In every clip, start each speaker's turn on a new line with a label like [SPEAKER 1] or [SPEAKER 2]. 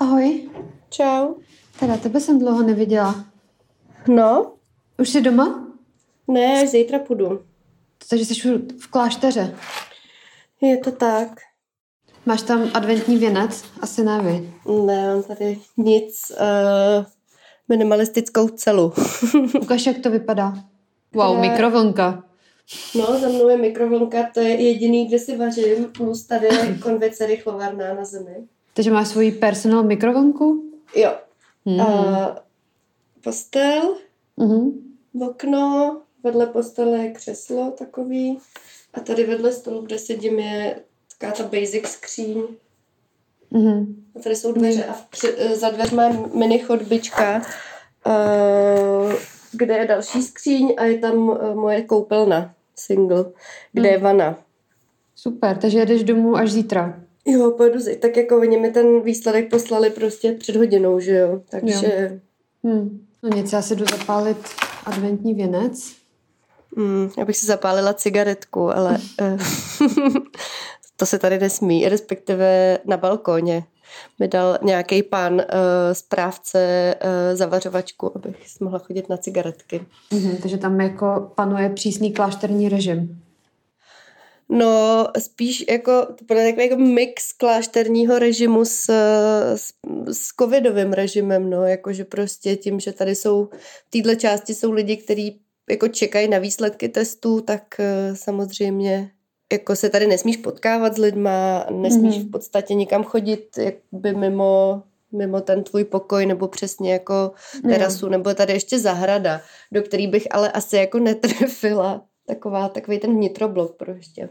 [SPEAKER 1] Ahoj.
[SPEAKER 2] Čau.
[SPEAKER 1] Teda tebe jsem dlouho neviděla.
[SPEAKER 2] No?
[SPEAKER 1] Už jsi doma?
[SPEAKER 2] Ne, až zítra půjdu.
[SPEAKER 1] Takže jsi v klášteře.
[SPEAKER 2] Je to tak.
[SPEAKER 1] Máš tam adventní věnec? Asi ne vy.
[SPEAKER 2] Ne, mám tady nic. Uh, minimalistickou celu.
[SPEAKER 1] Ukaž, jak to vypadá. Wow,
[SPEAKER 2] Kde-
[SPEAKER 1] mikrovlnka.
[SPEAKER 2] No, za mnou je mikrovlnka, to je jediný, kde si vařím, plus tady je konvice rychlovarná na zemi.
[SPEAKER 1] Takže máš svoji personal mikrovlnku?
[SPEAKER 2] Jo.
[SPEAKER 1] Hmm.
[SPEAKER 2] Uh, postel,
[SPEAKER 1] Mhm.
[SPEAKER 2] okno, vedle postele je křeslo takový a tady vedle stolu, kde sedím, je taková ta basic skříň.
[SPEAKER 1] Mhm.
[SPEAKER 2] A tady jsou dveře a při, eh, za dveřma je mini chodbička, uh, kde je další skříň a je tam uh, moje koupelna, single, kde je vana.
[SPEAKER 1] Super, takže jedeš domů až zítra.
[SPEAKER 2] Jo, pojedu tak jako oni mi ten výsledek poslali prostě před hodinou, že jo, takže
[SPEAKER 1] Hmm. No nic, já si jdu zapálit adventní věnec.
[SPEAKER 2] mm, já bych si zapálila cigaretku, ale uh, to se tady nesmí, respektive na balkóně mi dal nějaký pán uh, správce uh, zavařovačku, abych si mohla chodit na cigaretky.
[SPEAKER 1] Mhm. Takže tam jako panuje přísný klášterní režim.
[SPEAKER 2] No, spíš jako, to bude takový jako mix klášterního režimu s, s, s covidovým režimem, no, jakože prostě tím, že tady jsou, v této části jsou lidi, kteří jako čekají na výsledky testů, tak eh, samozřejmě jako se tady nesmíš potkávat s lidma, nesmíš
[SPEAKER 1] Mhm.
[SPEAKER 2] v podstatě nikam chodit jakoby mimo, mimo ten tvůj pokoj nebo přesně jako terasu, nebo tady ještě zahrada, do který bych ale asi jako netrefila. Taková, takový ten vnitroblok prostě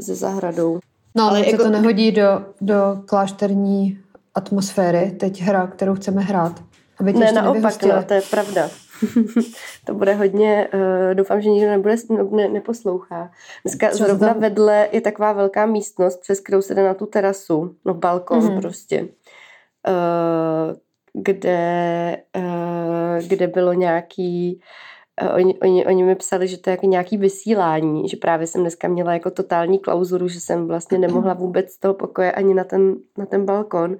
[SPEAKER 2] se zahradou.
[SPEAKER 1] No, ale jako... to nehodí do, do klášterní atmosféry, teď hra, kterou chceme hrát. Aby
[SPEAKER 2] Ne, naopak, no, to je pravda. to bude hodně, uh, doufám, že nikdo nebude, ne, neposlouchá. Dneska
[SPEAKER 1] Co
[SPEAKER 2] zrovna
[SPEAKER 1] tam?
[SPEAKER 2] vedle je taková velká místnost, přes kterou se jde na tu terasu, no balkon
[SPEAKER 1] Mhm.
[SPEAKER 2] mm-hmm. prostě, uh, kde, uh, kde bylo nějaký, uh, oni, oni, oni mi psali, že to je jako nějaký vysílání, že právě jsem dneska měla jako totální klauzuru, že jsem vlastně nemohla vůbec z toho pokoje ani na ten, na ten balkon,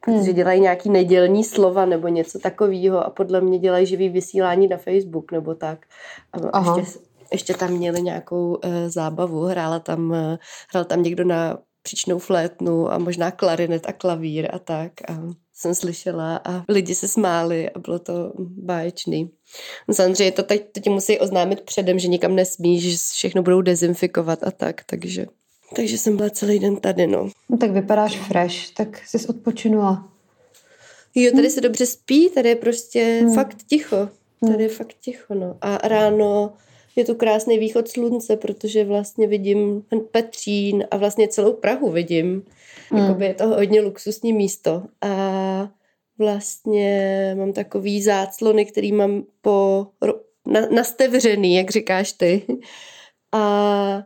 [SPEAKER 2] protože
[SPEAKER 1] Hmm.
[SPEAKER 2] dělají nějaký nedělní slova nebo něco takového a podle mě dělají živý vysílání na Facebook nebo tak. A
[SPEAKER 1] Aha.
[SPEAKER 2] ještě, ještě tam měli nějakou uh, zábavu, hrála tam, uh, hrál tam někdo na příčnou flétnu a možná klarinet a klavír a tak. A jsem slyšela a lidi se smáli a bylo to báječný. No Samozřejmě to teď, teď musí oznámit předem, že nikam nesmí, že všechno budou dezinfikovat a tak, takže... Takže jsem byla celý den tady, no.
[SPEAKER 1] No, tak vypadáš fresh, tak jsi odpočinula.
[SPEAKER 2] Jo, tady se dobře spí, tady je prostě
[SPEAKER 1] Hmm.
[SPEAKER 2] fakt ticho. Tady je fakt ticho, no. A ráno je tu krásný východ slunce, protože vlastně vidím Petřín a vlastně celou Prahu vidím.
[SPEAKER 1] Hmm.
[SPEAKER 2] Jakoby je to hodně luxusní místo. A vlastně mám takový záclony, který mám po, na, nastevřený, jak říkáš ty. A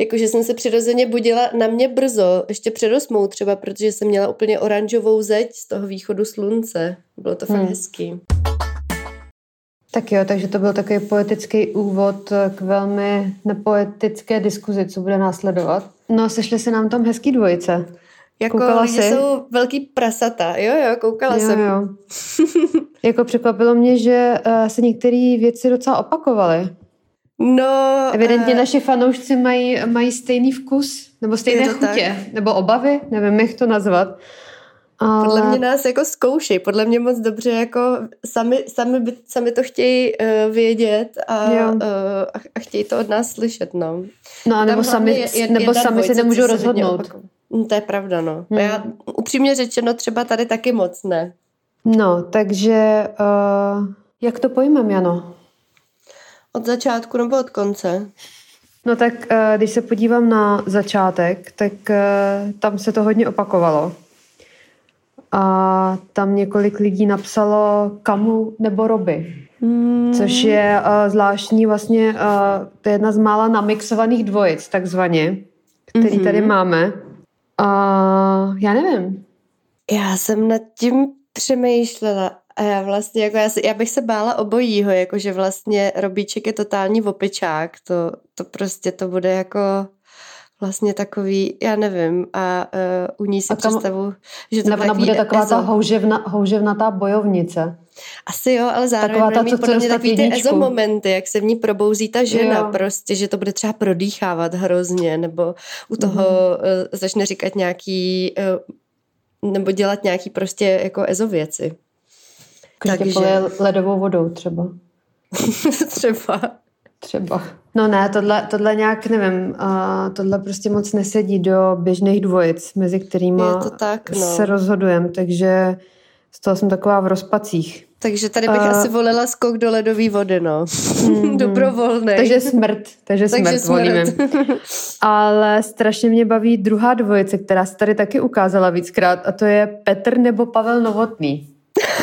[SPEAKER 2] jakože jsem se přirozeně budila na mě brzo, ještě před osmou třeba, protože jsem měla úplně oranžovou zeď z toho východu slunce. Bylo to fakt
[SPEAKER 1] Hmm.
[SPEAKER 2] hezký.
[SPEAKER 1] Tak jo, takže to byl takový poetický úvod k velmi nepoetické diskuzi, co bude následovat. No, sešly se nám tam hezký dvojice.
[SPEAKER 2] Jako
[SPEAKER 1] Koukala
[SPEAKER 2] lidi
[SPEAKER 1] jsi?
[SPEAKER 2] jsou velký prasata. Jo, jo, koukala
[SPEAKER 1] Jo,
[SPEAKER 2] jsem.
[SPEAKER 1] jo. jako překvapilo mě, že uh, se některé věci docela opakovaly.
[SPEAKER 2] No,
[SPEAKER 1] Evidentně
[SPEAKER 2] eh,
[SPEAKER 1] naši fanoušci mají, mají stejný vkus, nebo stejné chutě, nebo obavy, nevím, jak to nazvat. Ale...
[SPEAKER 2] Podle mě nás jako zkoušej, podle mě moc dobře jako sami, sami, by, sami to chtějí uh, vědět a,
[SPEAKER 1] Jo.
[SPEAKER 2] uh, a, a chtějí to od nás slyšet, no.
[SPEAKER 1] No, a nebo sami,
[SPEAKER 2] je- je-
[SPEAKER 1] nebo sami se nemůžou rozhodnout.
[SPEAKER 2] Hm, To je pravda, no.
[SPEAKER 1] Hmm.
[SPEAKER 2] Já upřímně řečeno třeba tady taky moc ne.
[SPEAKER 1] No, takže uh, jak to pojmem, Jano?
[SPEAKER 2] Od začátku nebo od konce?
[SPEAKER 1] No tak uh, když se podívám na začátek, tak uh, tam se to hodně opakovalo. A tam několik lidí napsalo Kamu nebo Roby,
[SPEAKER 2] Hmm.
[SPEAKER 1] což je uh, zvláštní vlastně, uh, to je jedna z mála namixovaných dvojic, takzvaně, který
[SPEAKER 2] Mhm.
[SPEAKER 1] tady máme. A já nevím.
[SPEAKER 2] Já jsem nad tím přemýšlela a já vlastně, jako já, si, já bych se bála obojího, jakože vlastně Robíček je totální opičák, to, to prostě to bude jako vlastně takový, já nevím, a uh, u ní si
[SPEAKER 1] A kam-
[SPEAKER 2] představu, že to
[SPEAKER 1] Nebo
[SPEAKER 2] takový
[SPEAKER 1] bude taková ta houževna, houževnatá bojovnice.
[SPEAKER 2] Asi jo, ale zároveň
[SPEAKER 1] Taková ta,
[SPEAKER 2] mít podle mě takový ty ezo momenty, jak se v ní probouzí ta žena
[SPEAKER 1] Jo.
[SPEAKER 2] prostě, že to bude třeba prodýchávat hrozně, nebo u toho
[SPEAKER 1] Mhm.
[SPEAKER 2] uh, začne říkat nějaký, uh, nebo dělat nějaký prostě jako ezo věci.
[SPEAKER 1] Takže
[SPEAKER 2] Takže-
[SPEAKER 1] polije ledovou vodou třeba.
[SPEAKER 2] třeba.
[SPEAKER 1] Třeba. No ne, tohle, tohle nějak nevím, uh, tohle prostě moc nesedí do běžných dvojic, mezi kterými
[SPEAKER 2] no.
[SPEAKER 1] se rozhodujeme, takže z toho jsem taková v rozpacích.
[SPEAKER 2] Takže tady bych
[SPEAKER 1] A-
[SPEAKER 2] asi volila skok do ledové vody, no. Dobrovolný.
[SPEAKER 1] Takže smrt, takže,
[SPEAKER 2] Takže
[SPEAKER 1] smrt, volíme. Ale strašně mě baví druhá dvojice, která se tady taky ukázala víckrát a to je Petr nebo Pavel Novotný.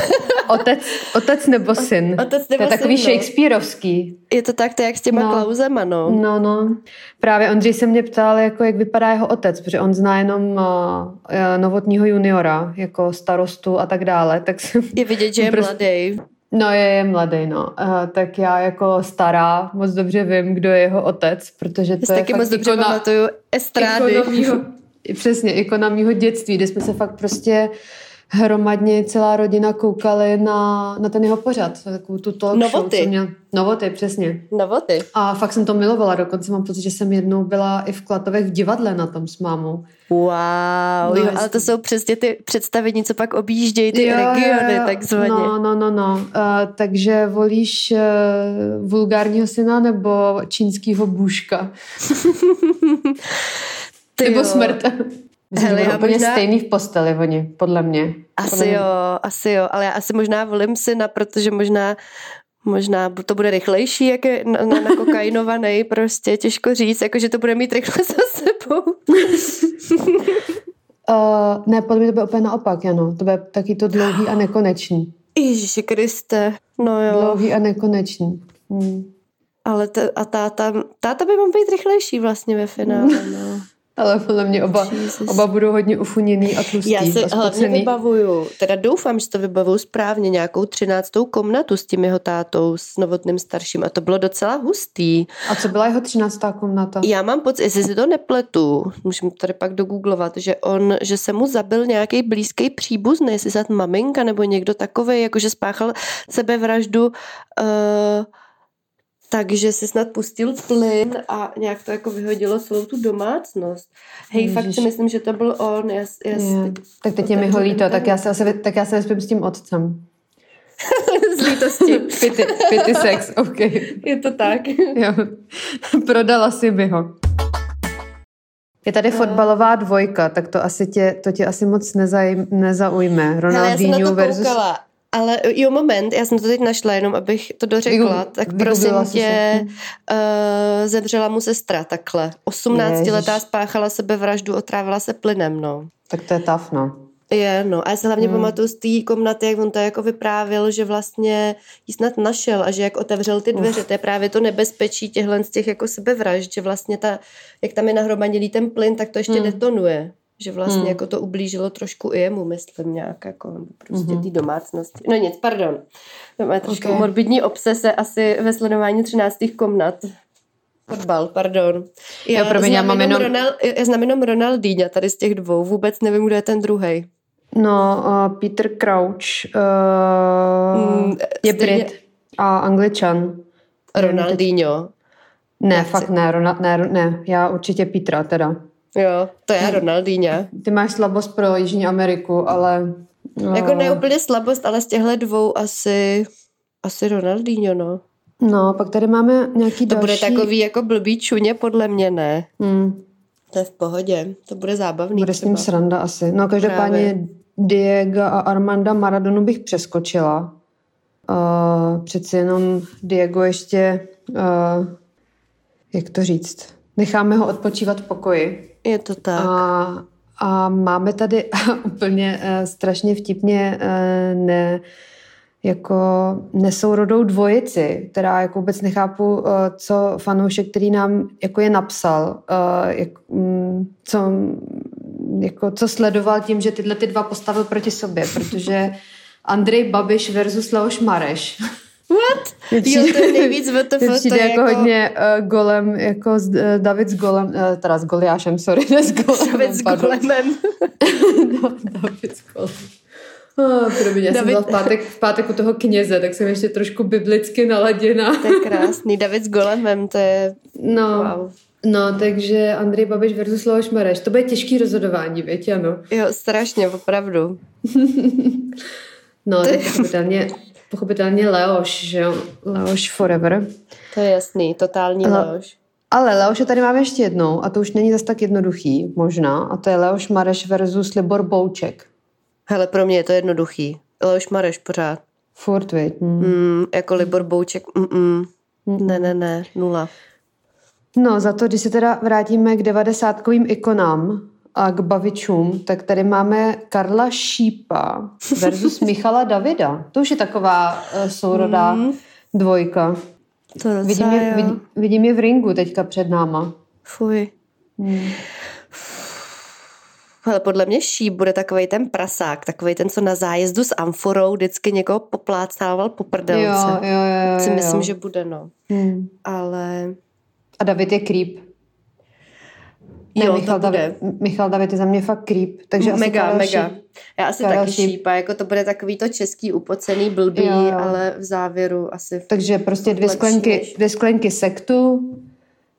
[SPEAKER 1] Otec, otec nebo syn.
[SPEAKER 2] Otec
[SPEAKER 1] to je
[SPEAKER 2] nebo
[SPEAKER 1] takový
[SPEAKER 2] syn, no.
[SPEAKER 1] Shakespeareovský.
[SPEAKER 2] Je to tak, to je jak s těma
[SPEAKER 1] No.
[SPEAKER 2] klauzema, no.
[SPEAKER 1] No, no. Právě Ondřej se mě ptal, jako, jak vypadá jeho otec, protože on zná jenom uh, uh, novotního juniora, jako starostu a tak dále. Tak jsem,
[SPEAKER 2] Je vidět, že je
[SPEAKER 1] Prostě-
[SPEAKER 2] mladý.
[SPEAKER 1] no je, je mladý, no. Uh, tak já jako stará moc dobře vím, kdo je jeho otec, protože to
[SPEAKER 2] si
[SPEAKER 1] je
[SPEAKER 2] taky moc dobře
[SPEAKER 1] ikona,
[SPEAKER 2] pamatuju estrády.
[SPEAKER 1] ikona mýho, přesně, ikona mýho dětství, kde jsme se fakt prostě hromadně celá rodina koukali na, na ten jeho pořad, takovou tu talk
[SPEAKER 2] Novoty.
[SPEAKER 1] show, co měl. Novoty, přesně.
[SPEAKER 2] No ty.
[SPEAKER 1] A fakt jsem to milovala, dokonce mám pocit, že jsem jednou byla i v Klatovech v divadle na tom s mámou.
[SPEAKER 2] Wow,
[SPEAKER 1] No,
[SPEAKER 2] jo, ale to jsou přesně ty představení, co pak objíždějí ty regiony, takzvaně.
[SPEAKER 1] No, no, no, no. Uh, takže volíš uh, vulgárního syna nebo čínskýho bůžka?
[SPEAKER 2] Ty
[SPEAKER 1] nebo
[SPEAKER 2] jo.
[SPEAKER 1] smrt?
[SPEAKER 2] Hele, já
[SPEAKER 1] úplně
[SPEAKER 2] možná-
[SPEAKER 1] stejný v posteli oni, podle mě. podle
[SPEAKER 2] Asi
[SPEAKER 1] mě.
[SPEAKER 2] jo, asi jo, ale já asi možná volím syna, protože možná Možná to bude rychlejší, jak je na, na, nakokainovaný, prostě těžko říct, jako že to bude mít rychle za sebou.
[SPEAKER 1] Uh, ne, podle mě to bude úplně naopak, Jano. To bude taky to dlouhý a nekonečný.
[SPEAKER 2] Ježíši Kriste, no jo.
[SPEAKER 1] Dlouhý a nekonečný. Hmm.
[SPEAKER 2] Ale t- a táta, táta by mohl být rychlejší vlastně ve finále, no.
[SPEAKER 1] Ale podle mě oba,
[SPEAKER 2] Jesus.
[SPEAKER 1] oba budou hodně ufuněný a tlustý
[SPEAKER 2] Já si
[SPEAKER 1] a
[SPEAKER 2] hlavně vybavuju, teda doufám, že to vybavuju správně, nějakou třináctou komnatu s tím jeho tátou, s novotným starším a to bylo docela hustý.
[SPEAKER 1] A co byla jeho třináctá komnata?
[SPEAKER 2] Já mám pocit, jestli si to nepletu, můžeme tady pak dogooglovat, že on, že se mu zabil nějaký blízký příbuzný, jestli snad maminka nebo někdo takový, jakože spáchal sebevraždu, uh, takže si snad pustil plyn a nějak to jako vyhodilo celou tu domácnost. Hej, fakt si
[SPEAKER 1] Ježiš.
[SPEAKER 2] myslím, že to byl on. Já, já,
[SPEAKER 1] Je. Tak teď je mi ho líto, tak já se asi, tak já se vyspím s tím otcem.
[SPEAKER 2] z lítosti.
[SPEAKER 1] Pity, pity sex, OK.
[SPEAKER 2] Je to tak.
[SPEAKER 1] Jo. Prodala si mi ho. Je tady fotbalová dvojka, tak to asi tě, to tě asi moc nezaj, nezaujme. Ronaldinho versus...
[SPEAKER 2] koukala. Ale jo, moment, já jsem to teď našla, jenom abych to dořekla.
[SPEAKER 1] Vygoogl-
[SPEAKER 2] tak prosím tě,
[SPEAKER 1] se.
[SPEAKER 2] uh, zemřela mu sestra takhle. 18-letá
[SPEAKER 1] Ježiš.
[SPEAKER 2] spáchala sebevraždu, otrávila se plynem, no.
[SPEAKER 1] Tak to je tough, no.
[SPEAKER 2] Je, no. A já se hlavně
[SPEAKER 1] Hmm.
[SPEAKER 2] pamatuju z té komnaty, jak on to jako vyprávěl, že vlastně jí snad našel a že jak otevřel ty dveře, to je právě to nebezpečí těchhle z těch jako sebevražd, že vlastně ta, jak tam je nahromadilý ten plyn, tak to ještě
[SPEAKER 1] hmm.
[SPEAKER 2] detonuje. Že vlastně
[SPEAKER 1] Hmm.
[SPEAKER 2] jako to ublížilo trošku i jemu, myslím, nějak jako prostě
[SPEAKER 1] Mhm.
[SPEAKER 2] té domácnosti. No nic, pardon. To má trošku
[SPEAKER 1] Ok.
[SPEAKER 2] morbidní obsese asi ve sledování 13. komnat. Fotbal, pardon.
[SPEAKER 1] Jo, promiň, já mám
[SPEAKER 2] jenom... Ronald, já znám jenom Ronaldinha tady z těch dvou. Vůbec nevím, kdo je ten druhý.
[SPEAKER 1] No, uh, Peter Crouch uh,
[SPEAKER 2] Mm,
[SPEAKER 1] je
[SPEAKER 2] stejně-
[SPEAKER 1] Brit a Angličan.
[SPEAKER 2] Ronaldinho.
[SPEAKER 1] Ne,
[SPEAKER 2] Nechci.
[SPEAKER 1] fakt ne, Ronald, ne, ne, já určitě Petra teda.
[SPEAKER 2] Jo, to je Ronaldinho.
[SPEAKER 1] Ty máš slabost pro Jižní Ameriku, ale... uh,
[SPEAKER 2] Jako ne úplně slabost, ale z těchto dvou asi, asi Ronaldinho, no.
[SPEAKER 1] No, pak tady máme nějaký
[SPEAKER 2] To
[SPEAKER 1] další...
[SPEAKER 2] bude takový jako blbý čuně, podle mě ne.
[SPEAKER 1] Hmm,
[SPEAKER 2] To je v pohodě, to bude zábavný
[SPEAKER 1] bude s ním
[SPEAKER 2] třeba.
[SPEAKER 1] sranda asi. No, každopádně Diego a Armanda Maradonu bych přeskočila. Uh, přeci jenom Diego ještě... Uh, jak to říct? Necháme ho odpočívat v pokoji.
[SPEAKER 2] Je to tak.
[SPEAKER 1] A, a máme tady úplně uh, strašně vtipně uh, ne, jako nesourodou dvojici, která jako vůbec nechápu, uh, co fanoušek, který nám jako je napsal, jak, um, co, jako, co sledoval tím, že tyhle ty dva postavil proti sobě, protože Andrej Babiš versus Leoš Mareš.
[SPEAKER 2] What? Jo, to je nejvíc VTF.
[SPEAKER 1] Přijde jako, jako hodně uh, golem, jako s, uh, David s golem, uh, teda s Goliášem, sorry, ne s golemem.
[SPEAKER 2] David s golemem.
[SPEAKER 1] no, David s golemem. Oh, promiň, já David... jsem byla v pátek, v pátek u toho kněze, tak jsem ještě trošku biblicky naladěna.
[SPEAKER 2] to je krásný. David s golemem, to je...
[SPEAKER 1] No, wow. No, takže Andrej Babiš versus Leoš Mareš. To bude těžký rozhodování, věď, ano.
[SPEAKER 2] Jo, strašně, opravdu.
[SPEAKER 1] no, tak pochopitelně, pochopitelně Leoš, že jo? Leoš forever.
[SPEAKER 2] To je jasný, totální Le- Leoš.
[SPEAKER 1] Ale Leoše tady máme ještě jednou a to už není zas tak jednoduchý, možná. A to je Leoš Mareš versus Libor Bouček.
[SPEAKER 2] Hele, pro mě je to jednoduchý. Leoš Mareš pořád.
[SPEAKER 1] Furt, viď? Mm.
[SPEAKER 2] Mm, jako Libor Bouček, mm-mm. Mm. Ne, ne, ne, nula.
[SPEAKER 1] No, za to, když se teda vrátíme k devadesátkovým ikonám a k bavičům, tak tady máme Karla Šípa versus Michala Davida. To už je taková uh, sourodá mm. dvojka.
[SPEAKER 2] To docela,
[SPEAKER 1] vidím, je, vidím, vidím je v ringu teďka před náma.
[SPEAKER 2] Fuj. Hmm. Ale podle mě šíp bude takový ten prasák, takový ten, co na zájezdu s amforou vždycky někoho poplácával po prdelce.
[SPEAKER 1] Jo, jo, jo, jo,
[SPEAKER 2] si
[SPEAKER 1] jo.
[SPEAKER 2] myslím, že bude, no.
[SPEAKER 1] Hmm.
[SPEAKER 2] Ale...
[SPEAKER 1] A David je creep.
[SPEAKER 2] Ne, jo,
[SPEAKER 1] Michal,
[SPEAKER 2] to bude.
[SPEAKER 1] David, Michal David je za mě fakt creep. Takže asi
[SPEAKER 2] mega,
[SPEAKER 1] Karel
[SPEAKER 2] mega.
[SPEAKER 1] Šíp.
[SPEAKER 2] Já asi
[SPEAKER 1] Karel
[SPEAKER 2] taky
[SPEAKER 1] Šíp.
[SPEAKER 2] šípa, jako to bude takový to český upocený blbý,
[SPEAKER 1] Jo, jo.
[SPEAKER 2] ale v závěru asi...
[SPEAKER 1] Takže prostě dvě sklenky, dvě sklenky sektu,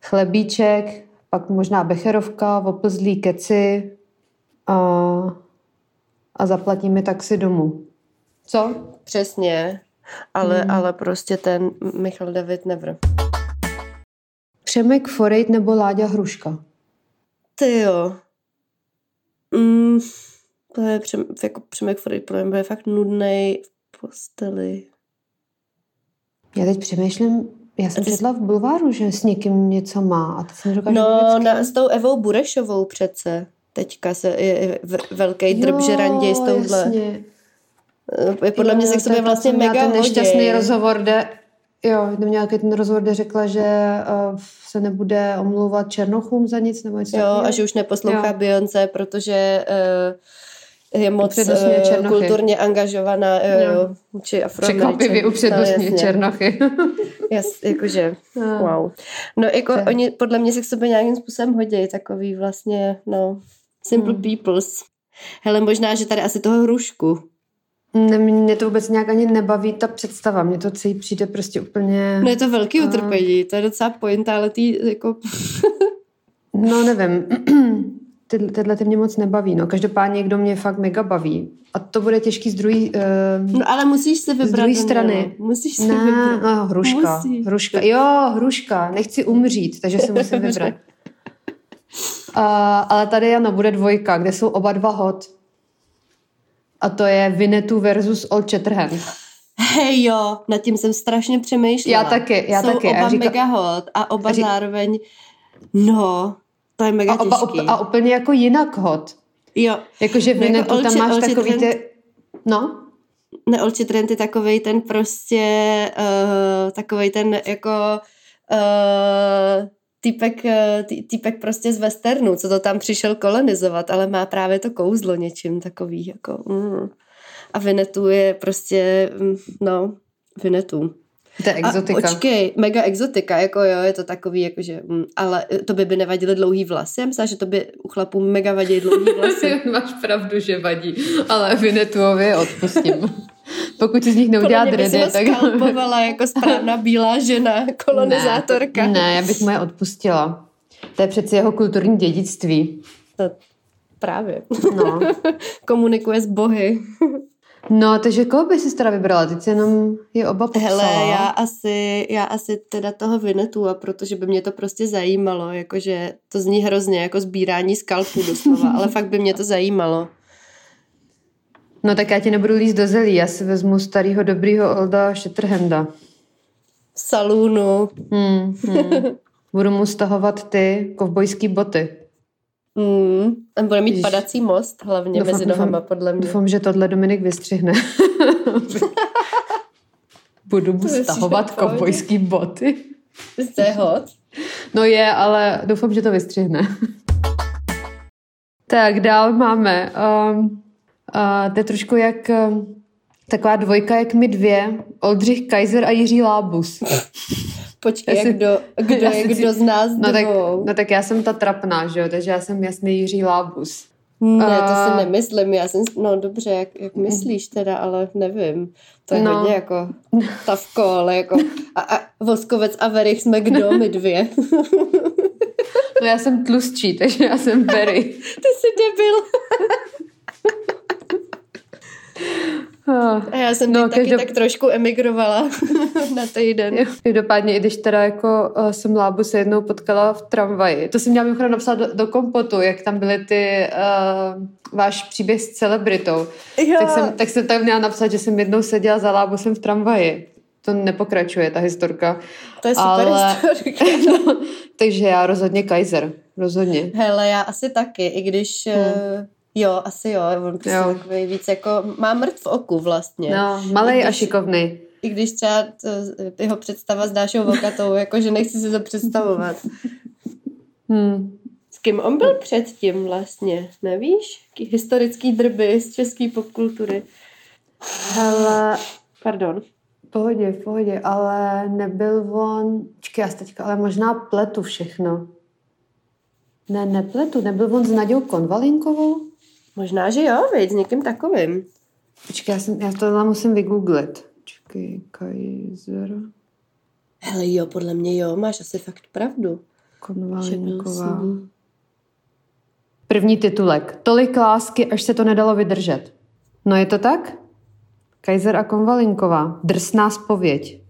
[SPEAKER 1] chlebíček, pak možná becherovka, oplzlý keci a, a zaplatíme taxi domů. Co?
[SPEAKER 2] Přesně, ale,
[SPEAKER 1] Hmm.
[SPEAKER 2] ale prostě ten Michal David never.
[SPEAKER 1] Přemek Forejt nebo Láďa Hruška?
[SPEAKER 2] Ty jo. Mm, to je přem, jako Přemek Freddy, podle mě bude fakt nudnej v posteli.
[SPEAKER 1] Já teď přemýšlím, já jsem četla v bulváru, že s někým něco má a teď si nedokážu
[SPEAKER 2] No,
[SPEAKER 1] vůbec
[SPEAKER 2] na, s tou Evou Burešovou přece. Teďka se je, je velký drb, že randěj s touhle.
[SPEAKER 1] jasně.
[SPEAKER 2] Eh, Podle mě se
[SPEAKER 1] Jo,
[SPEAKER 2] k sobě
[SPEAKER 1] to je to,
[SPEAKER 2] vlastně mega
[SPEAKER 1] ten nešťastný
[SPEAKER 2] hodí.
[SPEAKER 1] rozhovor, kde Jo, měl nějaký ten rozhovor, kde řekla, že uh, se nebude omlouvat Černochům za nic nebo něco
[SPEAKER 2] Jo,
[SPEAKER 1] takového.
[SPEAKER 2] a že už neposlouchá
[SPEAKER 1] Jo.
[SPEAKER 2] Beyoncé, protože uh, je moc uh, kulturně angažovaná jo,
[SPEAKER 1] Jo.
[SPEAKER 2] jo, či
[SPEAKER 1] Překvapivě
[SPEAKER 2] afroameričan.
[SPEAKER 1] upřednostňuje
[SPEAKER 2] No, jasně.
[SPEAKER 1] Černochy.
[SPEAKER 2] Jas, jakože,
[SPEAKER 1] No.
[SPEAKER 2] wow. No, jako
[SPEAKER 1] je-
[SPEAKER 2] oni podle mě se k sobě nějakým způsobem hodí, takový vlastně, no, simple
[SPEAKER 1] Hmm.
[SPEAKER 2] peoples. Hele, možná, že tady asi toho hrušku.
[SPEAKER 1] Ne, mě to vůbec nějak ani nebaví ta představa. Mně to celý přijde prostě úplně...
[SPEAKER 2] No je to velký utrpení, to je docela pointa, ale ty jako...
[SPEAKER 1] No nevím. Ty, tyhle ty mě moc nebaví. No. Každopádně kdo mě fakt mega baví. A to bude těžký z druhé... Uh,
[SPEAKER 2] No ale musíš si vybrat.
[SPEAKER 1] druhé
[SPEAKER 2] Daniela.
[SPEAKER 1] strany.
[SPEAKER 2] Musíš si
[SPEAKER 1] ne,
[SPEAKER 2] vybrat.
[SPEAKER 1] no, hruška.
[SPEAKER 2] Musíš.
[SPEAKER 1] hruška. Jo, hruška. Nechci umřít, takže si musím vybrat. Uh, ale tady ano, bude dvojka, kde jsou oba dva hot. A to je Vinetu versus Old Shatterhand.
[SPEAKER 2] Hej jo, nad tím jsem strašně přemýšlela.
[SPEAKER 1] Já taky, já
[SPEAKER 2] Jsou
[SPEAKER 1] taky.
[SPEAKER 2] oba
[SPEAKER 1] Já říkám-
[SPEAKER 2] mega hot a oba
[SPEAKER 1] a ří-
[SPEAKER 2] zároveň, no, to je mega
[SPEAKER 1] A, oba,
[SPEAKER 2] těžký.
[SPEAKER 1] a úplně jako jinak hot.
[SPEAKER 2] Jo,
[SPEAKER 1] Jakože v
[SPEAKER 2] No jako
[SPEAKER 1] Vinetu tam
[SPEAKER 2] Old
[SPEAKER 1] máš takový
[SPEAKER 2] Old
[SPEAKER 1] ty... No,
[SPEAKER 2] ne, Olči Trent je takovej ten prostě, uh, takovej ten jako uh, týpek, uh, tý, týpek prostě z westernu, co to tam přišel kolonizovat, ale má právě to kouzlo něčím takový, jako mm. A Vinetu je prostě, mm, no, Vinetu.
[SPEAKER 1] to je exotika.
[SPEAKER 2] A počkej, mega exotika, jako jo, je to takový, jakože, mm, ale to by by nevadily dlouhý vlasy? Já myslela, že to by u chlapů mega vadí dlouhý vlasy.
[SPEAKER 1] Máš pravdu, že vadí, ale Vinetuovi odpustím. Pokud si z nich neudělá
[SPEAKER 2] Podle ho
[SPEAKER 1] tak...
[SPEAKER 2] skalpovala jako správná bílá žena, kolonizátorka.
[SPEAKER 1] Ne, ne, já bych mu je odpustila. To je přeci jeho kulturní dědictví.
[SPEAKER 2] To právě.
[SPEAKER 1] No.
[SPEAKER 2] Komunikuje s bohy.
[SPEAKER 1] no, takže koho by si teda vybrala? Teď si jenom je oba popsala.
[SPEAKER 2] Hele, já asi, já asi teda toho Vinetu, a protože by mě to prostě zajímalo, jakože to zní hrozně jako sbírání skalpů doslova, ale fakt by mě to zajímalo.
[SPEAKER 1] No tak já ti nebudu líst do zelí, já si vezmu starého dobrýho Olda Shatterhanda.
[SPEAKER 2] V salúnu.
[SPEAKER 1] Hmm, hmm. Budu mu stahovat ty kovbojský boty.
[SPEAKER 2] Mm, ten bude mít
[SPEAKER 1] Ježiš.
[SPEAKER 2] padací most, hlavně
[SPEAKER 1] Doufám-
[SPEAKER 2] mezi nohama,
[SPEAKER 1] doufám-
[SPEAKER 2] podle mě.
[SPEAKER 1] Doufám, že tohle Dominik vystřihne. Budu mu stahovat kovbojský boty.
[SPEAKER 2] To je hot.
[SPEAKER 1] No je, ale doufám, že to vystřihne. tak dál máme. Um, uh, to je trošku jak um, Taková dvojka jak my dvě, Oldřich Kaiser a Jiří Lábus.
[SPEAKER 2] Počkej, jak kdo, kdo je kdo z nás
[SPEAKER 1] no tak, no tak já jsem ta trapná, že jo, takže já jsem jasný Jiří Lábus.
[SPEAKER 2] Ne, to
[SPEAKER 1] A-
[SPEAKER 2] si nemyslím, já jsem, no dobře, jak, jak myslíš teda, ale nevím. To je
[SPEAKER 1] No.
[SPEAKER 2] hodně jako tavko, ale jako a, a Voskovec a Verich jsme kdo, my dvě.
[SPEAKER 1] No já jsem tlustší, takže já jsem Berry.
[SPEAKER 2] Ty jsi debil.
[SPEAKER 1] Ah.
[SPEAKER 2] A já jsem
[SPEAKER 1] No,
[SPEAKER 2] taky
[SPEAKER 1] každop-
[SPEAKER 2] tak trošku emigrovala na týden.
[SPEAKER 1] Jo. Každopádně, i když teda jako uh, jsem Lábu se jednou potkala v tramvaji, to jsem měla mimochodem napsat do, do kompotu, jak tam byly ty uh, váš příběh s celebritou.
[SPEAKER 2] Jo.
[SPEAKER 1] Tak jsem, tak jsem tam měla napsat, že jsem jednou seděla za Lábusem v tramvaji. To nepokračuje, ta historka.
[SPEAKER 2] To je super
[SPEAKER 1] Ale-
[SPEAKER 2] historka.
[SPEAKER 1] No, takže já rozhodně Kaiser. Rozhodně.
[SPEAKER 2] Hele, já asi taky, i když... Hmm. Jo, asi jo, on prostě
[SPEAKER 1] Jo.
[SPEAKER 2] takový víc jako, má mrt v oku vlastně.
[SPEAKER 1] No, malej a šikovný.
[SPEAKER 2] I když třeba to, jeho představa s Dášou Vokatou, jakože nechci si to představovat.
[SPEAKER 1] Hmm.
[SPEAKER 2] S kým on byl předtím vlastně, nevíš? Historický drby z české popkultury.
[SPEAKER 1] Hele,
[SPEAKER 2] Pardon.
[SPEAKER 1] v pohodě, v pohodě, ale nebyl on, počkej, já teďka, ale možná pletu všechno. Ne, nepletu, nebyl on s Nadějou Konvalinkovou?
[SPEAKER 2] Možná, že jo, veď, s někým takovým.
[SPEAKER 1] Počkej, já, jsem, já tohle musím vygooglit. Počkej, Kaiser,
[SPEAKER 2] Hele jo, podle mě jo, máš asi fakt pravdu.
[SPEAKER 1] Konvalinková. První titulek. Tolik lásky, až se to nedalo vydržet. No je to tak? Kaiser a Konvalinková. Drsná spověď.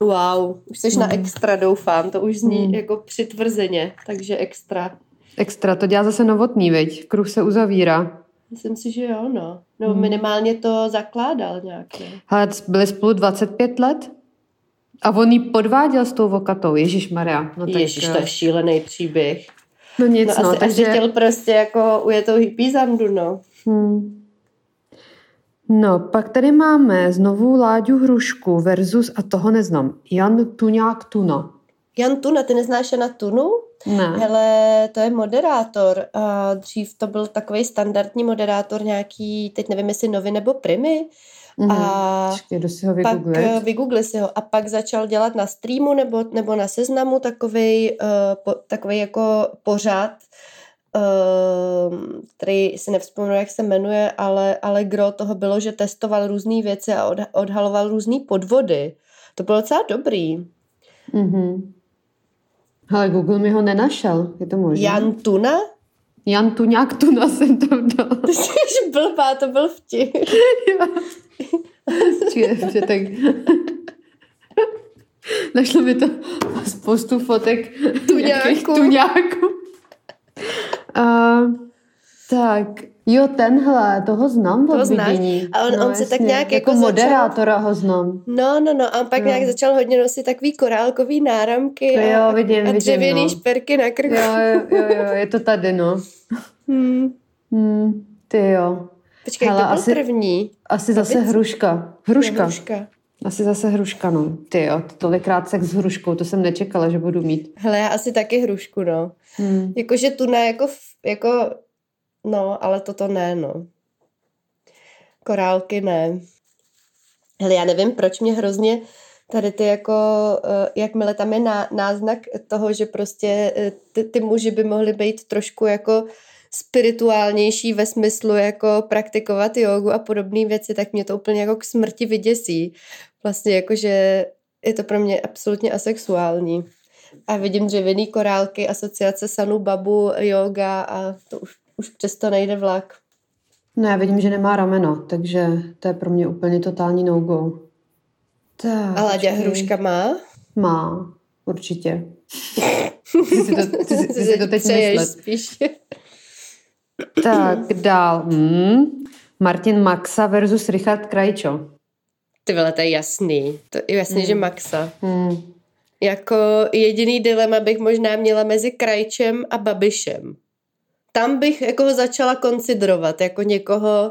[SPEAKER 2] Wow, už jsi na extra, doufám, to už zní
[SPEAKER 1] Mm.
[SPEAKER 2] jako přitvrzeně, takže extra.
[SPEAKER 1] Extra, to dělá zase novotný, viď? Kruh se uzavírá.
[SPEAKER 2] Myslím si, že jo, no. No minimálně to zakládal nějak, ne?
[SPEAKER 1] Hele, byli spolu 25 let? A on jí podváděl s tou vokatou. Ježíš Maria. No, tak,
[SPEAKER 2] Ježíš, to je šílený příběh.
[SPEAKER 1] no nic,
[SPEAKER 2] No,
[SPEAKER 1] no,
[SPEAKER 2] asi,
[SPEAKER 1] takže...
[SPEAKER 2] chtěl prostě jako ujetou hippie zandu, no.
[SPEAKER 1] Hmm. No, pak tady máme znovu Láďu Hrušku versus, a toho neznám, Jan Tuňák Tuna.
[SPEAKER 2] Jan Tuna, ty neznáš Jana Tunu?
[SPEAKER 1] Ne.
[SPEAKER 2] Hele, to je moderátor. A dřív to byl takový standardní moderátor nějaký, teď nevím, jestli nový nebo primy.
[SPEAKER 1] Mhm.
[SPEAKER 2] A
[SPEAKER 1] Počkej, jdu si ho
[SPEAKER 2] pak
[SPEAKER 1] vygooglit.
[SPEAKER 2] eh, vygoogli si ho a pak začal dělat na streamu nebo, nebo na seznamu takovej, uh, po, takovej jako pořad, uh, který si nevzpomenu, jak se jmenuje, ale, ale gro toho bylo, že testoval různé věci a od, odhaloval různé podvody. To bylo docela dobrý.
[SPEAKER 1] Mhm. Hele, Google mi ho nenašel, je to možné?
[SPEAKER 2] Jan Tuna?
[SPEAKER 1] Jan Tuňák Tuna jsem tam dala.
[SPEAKER 2] Ty jsi blbá, to byl vtip.
[SPEAKER 1] Jo. Počkej, že tak... Našlo mi to spoustu fotek
[SPEAKER 2] Tuňáků.
[SPEAKER 1] tuňáků. Tak, jo, tenhle, toho znám
[SPEAKER 2] Toho znáš. A on- on se tak nějak
[SPEAKER 1] jako,
[SPEAKER 2] jako začal-
[SPEAKER 1] moderátora ho znám.
[SPEAKER 2] No, no, no. A on pak
[SPEAKER 1] No.
[SPEAKER 2] nějak začal hodně nosit takový korálkový náramky
[SPEAKER 1] Jo,
[SPEAKER 2] a,
[SPEAKER 1] vidím,
[SPEAKER 2] a
[SPEAKER 1] vidím,
[SPEAKER 2] dřevěný
[SPEAKER 1] no.
[SPEAKER 2] šperky na krku.
[SPEAKER 1] Jo, jo, jo, jo, je to tady, no.
[SPEAKER 2] Hmm.
[SPEAKER 1] Hmm, ty jo.
[SPEAKER 2] Počkej,
[SPEAKER 1] Hele,
[SPEAKER 2] kdo byl
[SPEAKER 1] asi-
[SPEAKER 2] první?
[SPEAKER 1] Asi zase
[SPEAKER 2] Babice?
[SPEAKER 1] hruška. Hruška.
[SPEAKER 2] Hruška.
[SPEAKER 1] Asi zase hruška, no. Ty jo, tolikrát sex s hruškou, to jsem nečekala, že budu mít.
[SPEAKER 2] Hele, já asi taky hrušku, no.
[SPEAKER 1] Hmm.
[SPEAKER 2] Jakože tu ne, jako, jako, no, ale toto ne, no. Korálky ne. Hele, já nevím, proč mě hrozně tady ty jako, eh, jakmile tam je ná, náznak toho, že prostě eh, ty, ty muži by mohly být trošku jako spirituálnější ve smyslu jako praktikovat jogu a podobné věci, tak mě to úplně jako k smrti vyděsí. Vlastně jakože je to pro mě absolutně asexuální. A vidím dřevěný korálky, asociace Sanu Babu, yoga a to už, už přesto nejde vlak.
[SPEAKER 1] No já vidím, že nemá rameno, takže to je pro mě úplně totální no-go. Tak,
[SPEAKER 2] A Láďa. Hruška má?
[SPEAKER 1] Má, určitě. Ty si to, ty, ty si to teď myslet.
[SPEAKER 2] spíš.
[SPEAKER 1] Tak, dál. Hmm. Martin Maxa versus Richard Krajčo.
[SPEAKER 2] Ty vole, to je jasný. To je jasný, že Maxa.
[SPEAKER 1] Hmm.
[SPEAKER 2] Jako jediný dilema bych možná měla mezi Krajčem a Babišem. Tam bych jako začala konsiderovat jako někoho,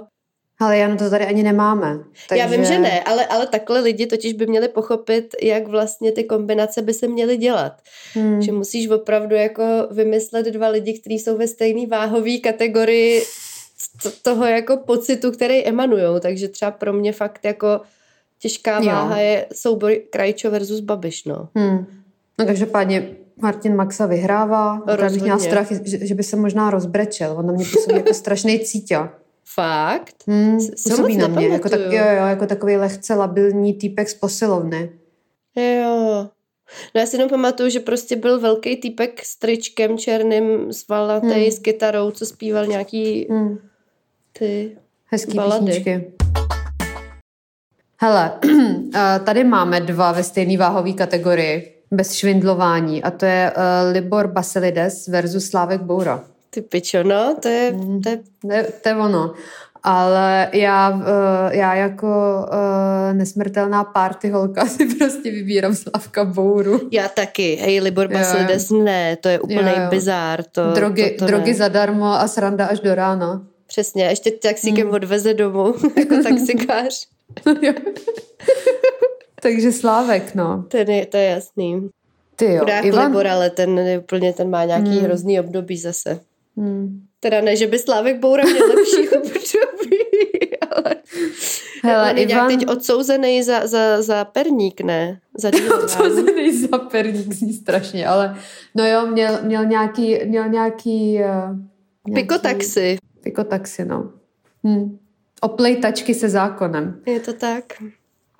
[SPEAKER 1] Ale Jano, to tady ani nemáme.
[SPEAKER 2] Takže... Já vím, že ne, ale, ale takhle lidi totiž by měli pochopit, jak vlastně ty kombinace by se měly dělat.
[SPEAKER 1] Hmm.
[SPEAKER 2] Že musíš opravdu jako vymyslet dva lidi, kteří jsou ve stejné váhové kategorii toho jako pocitu, který emanujou, takže třeba pro mě fakt jako těžká váha jo. je soubor Krajčo versus Babiš, no.
[SPEAKER 1] Hmm. No každopádně Martin Maxa vyhrává. Já bych měla strach, že, že by se možná rozbrečel. On na mě působí jako strašný cítě.
[SPEAKER 2] Fakt?
[SPEAKER 1] Hmm, působí na mě. Jako, tak, jo, jo, jako takový lehce labilní týpek z posilovny.
[SPEAKER 2] Jo. No já si jenom pamatuju, že prostě byl velký týpek s tričkem černým, s valatej, hmm. s kytarou, co zpíval nějaký hmm. ty
[SPEAKER 1] Hezký balady. písničky. Hele, tady máme dva ve stejné váhové kategorii, bez švindlování, a to je uh, Libor Basilides versus Slávek Boura.
[SPEAKER 2] Ty pičo, no, to je...
[SPEAKER 1] Hmm. To je, to je, to je ono. Ale já, uh, já jako uh, nesmrtelná party holka si prostě vybírám Slavka Bouru.
[SPEAKER 2] Já taky. Hej, Libor Basilides, ne, to je úplný bizár. To,
[SPEAKER 1] drogy,
[SPEAKER 2] to, to
[SPEAKER 1] drogy ne. zadarmo a sranda až do rána.
[SPEAKER 2] Přesně, ještě taxíkem hmm. odveze domů, jako taxikář.
[SPEAKER 1] Takže Slávek, no.
[SPEAKER 2] Ten je, to je jasný.
[SPEAKER 1] Ty jo,
[SPEAKER 2] Chudák Ivan... Libor, ale ten úplně, ten má nějaký hmm. hrozný období zase. Hmm. Teda ne, že by Slávek Boura měl lepší období, ale Hele, on je Ivan... teď odsouzený za, za, za perník, ne? Za
[SPEAKER 1] odsouzený za perník zní strašně, ale no jo, měl, měl nějaký, měl nějaký, uh,
[SPEAKER 2] nějaký... Pikotaxi.
[SPEAKER 1] Pikotaxi, no. Hm. Oplejtačky se zákonem.
[SPEAKER 2] Je to tak.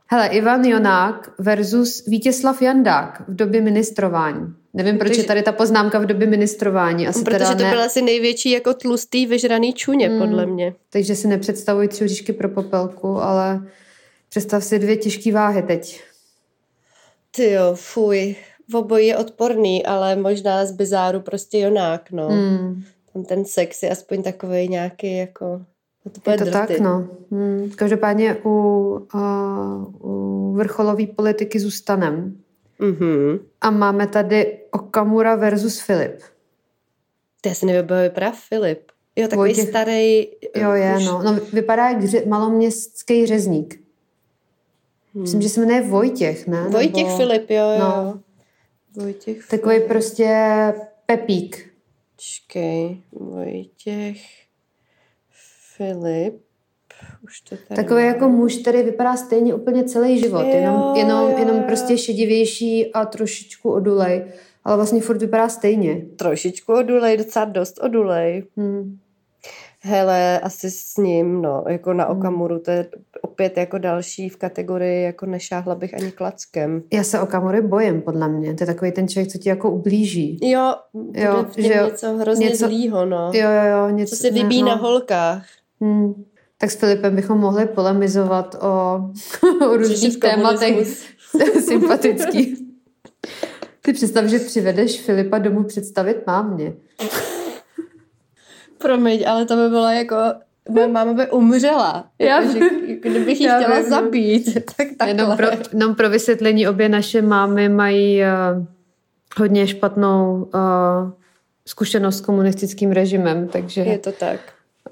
[SPEAKER 1] Hele, Ivan Jonák versus Vítězslav Jandák v době ministrování. Nevím, proč Takže, je tady ta poznámka v době ministrování. Asi
[SPEAKER 2] protože
[SPEAKER 1] teda
[SPEAKER 2] to byl asi největší jako tlustý vyžraný čuně, hmm, podle mě.
[SPEAKER 1] Takže si nepředstavuji tři říšky pro popelku, ale představ si dvě těžké váhy teď.
[SPEAKER 2] Ty jo, fuj. V obojí je odporný, ale možná z bizáru prostě Jonák, no. Hmm. Tam ten sex je aspoň takový nějaký jako
[SPEAKER 1] to je to drty. tak, no. Hmm. Každopádně u, uh, u vrcholové politiky zůstanem. Mm-hmm. A máme tady Okamura versus Filip.
[SPEAKER 2] To já si jak vypadá Filip. Jo, takový Vojtěch... starý.
[SPEAKER 1] Jo, je, už... no. no. Vypadá jak ře... maloměstský řezník. Hmm. Myslím, že se jmenuje Vojtěch, ne?
[SPEAKER 2] Vojtěch Nebo... Filip, jo, jo. No.
[SPEAKER 1] Vojtěch Takový Filip. prostě Pepík.
[SPEAKER 2] Čkej, Vojtěch... Filip. Už to tady
[SPEAKER 1] Takový mám. jako muž, který vypadá stejně úplně celý život, jo, jenom, jenom, jo, jenom prostě šedivější a trošičku odulej, ale vlastně furt vypadá stejně.
[SPEAKER 2] Trošičku odulej, docela dost odulej. Hmm. Hele, asi s ním, no, jako na hmm. Okamuru, to je opět jako další v kategorii, jako nešáhla bych ani klackem.
[SPEAKER 1] Já se Okamury bojím, podle mě. To je takový ten člověk, co ti jako ublíží.
[SPEAKER 2] Jo, jo že něco hrozně něco, zlýho, no.
[SPEAKER 1] Jo, jo, jo. Něco,
[SPEAKER 2] co se vybí no. na holkách.
[SPEAKER 1] Hmm. Tak s Filipem bychom mohli polemizovat o, o různých tématech sympatický. Ty představ, že přivedeš Filipa domů představit mámě.
[SPEAKER 2] Promiň, ale to by bylo jako moje máma by umřela. Já jako, že, kdybych ji chtěla vím. zabít, tak takhle.
[SPEAKER 1] Jenom pro, jenom pro vysvětlení, obě naše mámy mají uh, hodně špatnou uh, zkušenost s komunistickým režimem, takže...
[SPEAKER 2] Je to tak.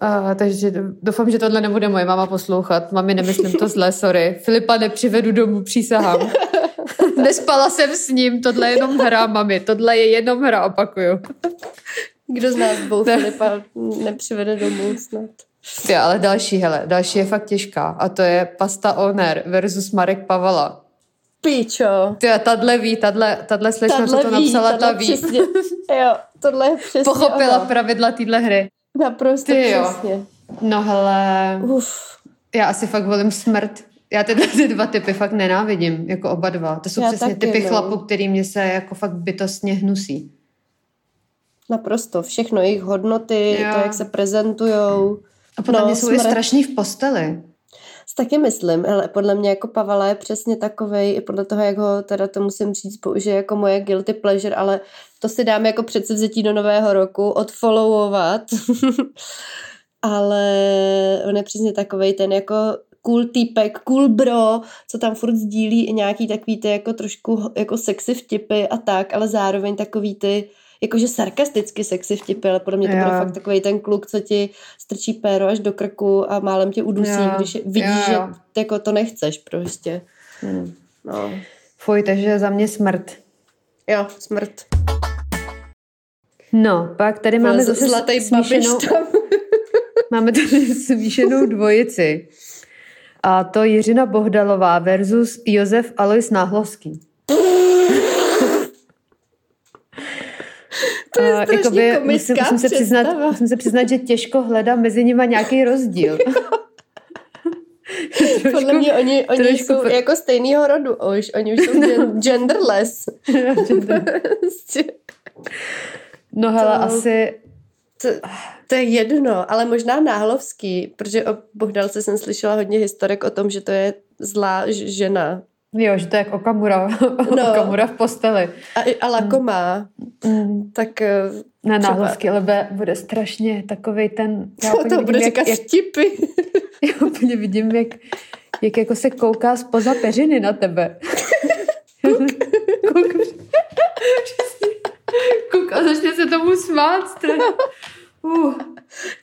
[SPEAKER 1] Uh, takže doufám, že tohle nebude moje máma poslouchat. Mami, nemyslím to zle, sorry. Filipa nepřivedu domů, přísahám. Nespala jsem s ním, tohle je jenom hra, mami. Tohle je jenom hra, opakuju.
[SPEAKER 2] Kdo z nás dvou. Filipa nepřivede domů snad.
[SPEAKER 1] Jo, ale další, hele, další je fakt těžká. A to je Pasta Oner versus Marek Pavala.
[SPEAKER 2] Píčo.
[SPEAKER 1] Ty tadle ví, tadle, tadle slečna, co to ví, napsala, ta ví.
[SPEAKER 2] Přesně. Jo, tohle je přesně
[SPEAKER 1] Pochopila
[SPEAKER 2] ono.
[SPEAKER 1] pravidla téhle hry.
[SPEAKER 2] Naprosto Ty jo. přesně.
[SPEAKER 1] No hele, Uf. já asi fakt volím smrt. Já tyhle ty dva typy fakt nenávidím, jako oba dva. To jsou já přesně taky, typy no. chlapů, který mě se jako fakt bytostně hnusí.
[SPEAKER 2] Naprosto. Všechno, jejich hodnoty, jo. to, jak se prezentujou.
[SPEAKER 1] A podle no, mě jsou smrt. i strašný v posteli.
[SPEAKER 2] Taky myslím, ale podle mě jako Pavala je přesně takovej, i podle toho, jak ho teda to musím říct, použije jako moje guilty pleasure, ale to si dám jako předsevzetí do nového roku, odfollowovat. ale on je přesně takovej ten jako cool týpek, cool bro, co tam furt sdílí i nějaký takový ty jako trošku jako sexy vtipy a tak, ale zároveň takový ty jakože sarkasticky sexy vtipy, ale podle mě to jo. bude fakt takový ten kluk, co ti strčí péro až do krku a málem tě udusí, jo. když vidíš, jo, že jako to nechceš prostě. Hmm. No.
[SPEAKER 1] Fuj, takže za mě smrt.
[SPEAKER 2] Jo, smrt.
[SPEAKER 1] No, pak tady máme zase
[SPEAKER 2] zlatý smíšenou... tam.
[SPEAKER 1] máme tady smíšenou dvojici. A to Jiřina Bohdalová versus Josef Alois Náhlovský.
[SPEAKER 2] To je strašně
[SPEAKER 1] jakoby, musím, musím, se přiznat,
[SPEAKER 2] představa.
[SPEAKER 1] musím se přiznat, že těžko hledám mezi nimi nějaký rozdíl.
[SPEAKER 2] Podle mě oni, oni
[SPEAKER 1] trošku
[SPEAKER 2] jsou jako stejného rodu už. Oni už jsou gen- genderless. Prostě.
[SPEAKER 1] No hele,
[SPEAKER 2] To-
[SPEAKER 1] asi...
[SPEAKER 2] to, to je jedno, ale možná Náhlovský, protože o Bohdalce jsem slyšela hodně historek o tom, že to je zlá žena.
[SPEAKER 1] Jo, že to je jak Okamura.
[SPEAKER 2] No.
[SPEAKER 1] Okamura v posteli.
[SPEAKER 2] A, a lakomá.
[SPEAKER 1] Mm.
[SPEAKER 2] Tak eh,
[SPEAKER 1] Na náhlovský, ale bude, strašně takovej ten... Já
[SPEAKER 2] to, to
[SPEAKER 1] vidím,
[SPEAKER 2] bude
[SPEAKER 1] jak,
[SPEAKER 2] říkat
[SPEAKER 1] jak,
[SPEAKER 2] vtipy.
[SPEAKER 1] já úplně vidím, jak, jak jako se kouká spoza peřiny na tebe. Kouk. Přesně. Kouk a začne se tomu smát. strašně. Uh.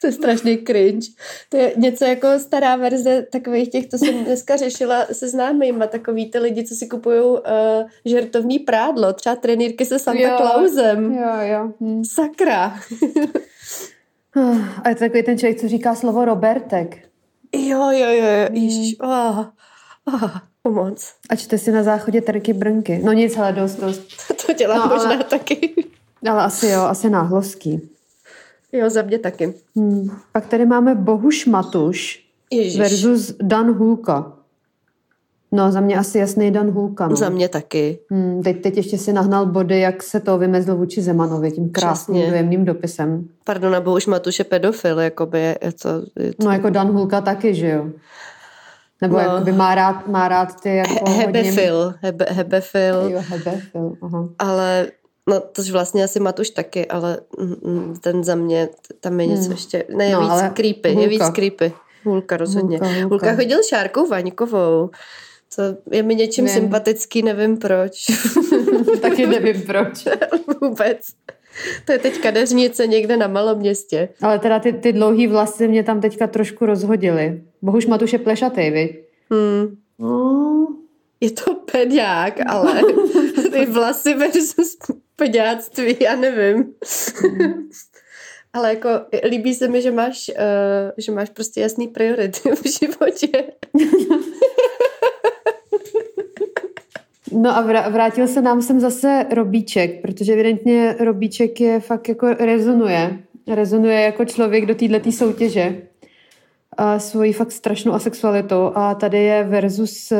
[SPEAKER 2] To je strašný cringe. To je něco jako stará verze takových těch, to jsem dneska řešila se známýma, takový ty lidi, co si kupují uh, žertovní prádlo, třeba trenýrky se Santa
[SPEAKER 1] Jo.
[SPEAKER 2] Clausem.
[SPEAKER 1] Jo, jo. Hm.
[SPEAKER 2] Sakra.
[SPEAKER 1] A je to takový ten člověk, co říká slovo Robertek.
[SPEAKER 2] Jo, jo, jo, jo. Ježiš. Oh, oh, pomoc.
[SPEAKER 1] A čte si na záchodě Terky Brnky. No nic, ale dost, dost.
[SPEAKER 2] To dělám
[SPEAKER 1] No,
[SPEAKER 2] možná
[SPEAKER 1] ale-
[SPEAKER 2] taky.
[SPEAKER 1] Ale asi jo, asi náhlovský.
[SPEAKER 2] Jo, za mě taky.
[SPEAKER 1] Hmm. Pak tady máme Bohuš Matuš
[SPEAKER 2] Ježiš.
[SPEAKER 1] versus Dan Hulka. No, za mě asi jasný Dan Hulka. No.
[SPEAKER 2] Za mě taky.
[SPEAKER 1] Hmm, teď, teď ještě si nahnal body, jak se to vymezl vůči Zemanovi, tím krásným
[SPEAKER 2] Přesně.
[SPEAKER 1] dojemným dopisem.
[SPEAKER 2] Pardon, nebo už Matuš je pedofil, jakoby je, je to... Je to
[SPEAKER 1] No jako Dan Hulka taky, že jo? Nebo
[SPEAKER 2] No.
[SPEAKER 1] jakoby má rád, má rád ty jako
[SPEAKER 2] he, hebefil, hebe, hebefil,
[SPEAKER 1] Jo, hebefil, aha.
[SPEAKER 2] ale no to vlastně asi Matuš taky, ale mm, mm, ten za mě, tam je něco
[SPEAKER 1] Hmm.
[SPEAKER 2] ještě, ne, je
[SPEAKER 1] No,
[SPEAKER 2] víc creepy, je
[SPEAKER 1] Hulka.
[SPEAKER 2] víc creepy. Hulka rozhodně.
[SPEAKER 1] Hulka,
[SPEAKER 2] Hulka,
[SPEAKER 1] Hulka.
[SPEAKER 2] Chodil s Šárkou Vaňkovou. To je mi něčím
[SPEAKER 1] Vím.
[SPEAKER 2] sympatický, nevím proč.
[SPEAKER 1] Taky nevím proč.
[SPEAKER 2] Vůbec. To je teď kadeřnice někde na malom městě.
[SPEAKER 1] Ale teda ty, ty dlouhý vlasy mě tam teďka trošku rozhodily. Bohuž Matuš je plešatý, viď?
[SPEAKER 2] Hmm.
[SPEAKER 1] No,
[SPEAKER 2] Je to peďák, ale ty vlasy versus peďáctví, já nevím. ale jako líbí se mi, že máš, uh, že máš prostě jasný priority v životě.
[SPEAKER 1] No a vrá- vrátil se nám sem zase Robíček, protože evidentně Robíček je fakt jako rezonuje. Rezonuje jako člověk do této soutěže a svojí fakt strašnou asexualitou a tady je versus, eh,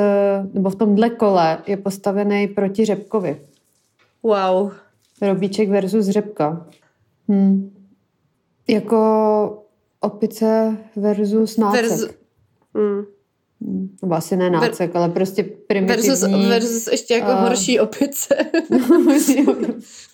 [SPEAKER 1] nebo v tomhle kole je postavený proti Řepkovi.
[SPEAKER 2] Wow.
[SPEAKER 1] Robíček versus Řepka. Hm. Jako opice versus nácek.
[SPEAKER 2] Versus, mm.
[SPEAKER 1] Hm. Nebo asi ne nácek, ale prostě primitivní.
[SPEAKER 2] versus, versus ještě jako
[SPEAKER 1] a-
[SPEAKER 2] horší opice.